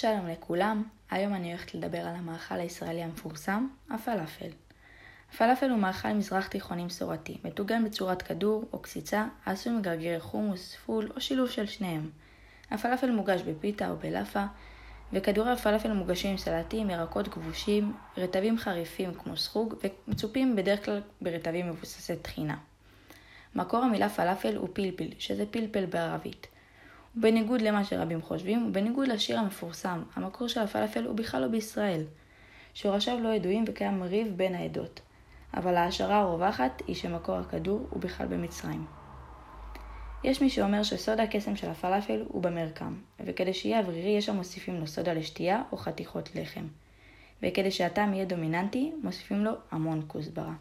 שלום לכולם, היום אני הולכת לדבר על המאכל הישראלי המפורסם, הפלאפל. הפלאפל הוא מאכל מזרח תיכוני מסורתי, מטוגן בצורת כדור או קציצה, העשוי מגרגירי חומוס, פול או שילוב של שניהם. הפלאפל מוגש בפיתה או בלאפה, וכדורי הפלאפל מוגשים עם סלטים, ירקות כבושים, רטבים חריפים כמו סחוג, ומצופים בדרך כלל ברטבים מבוססי טחינה. מקור המילה פלאפל הוא פלפל, שזה פלפל בערבית. ובניגוד למה שרבים חושבים, ובניגוד לשיר המפורסם, המקור של הפלאפל הוא בכלל לא בישראל. שורשיו לא ידועים וקיים ריב בין העדות. אבל ההשערה הרווחת היא שמקור הכדור הוא בכלל במצרים. יש מי שאומר שסוד הקסם של הפלאפל הוא במרקם, וכדי שיהיה אוורירי יש שם מוסיפים לו סודה לשתייה או חתיכות לחם. וכדי שהטעם יהיה דומיננטי, מוסיפים לו המון כוסברה.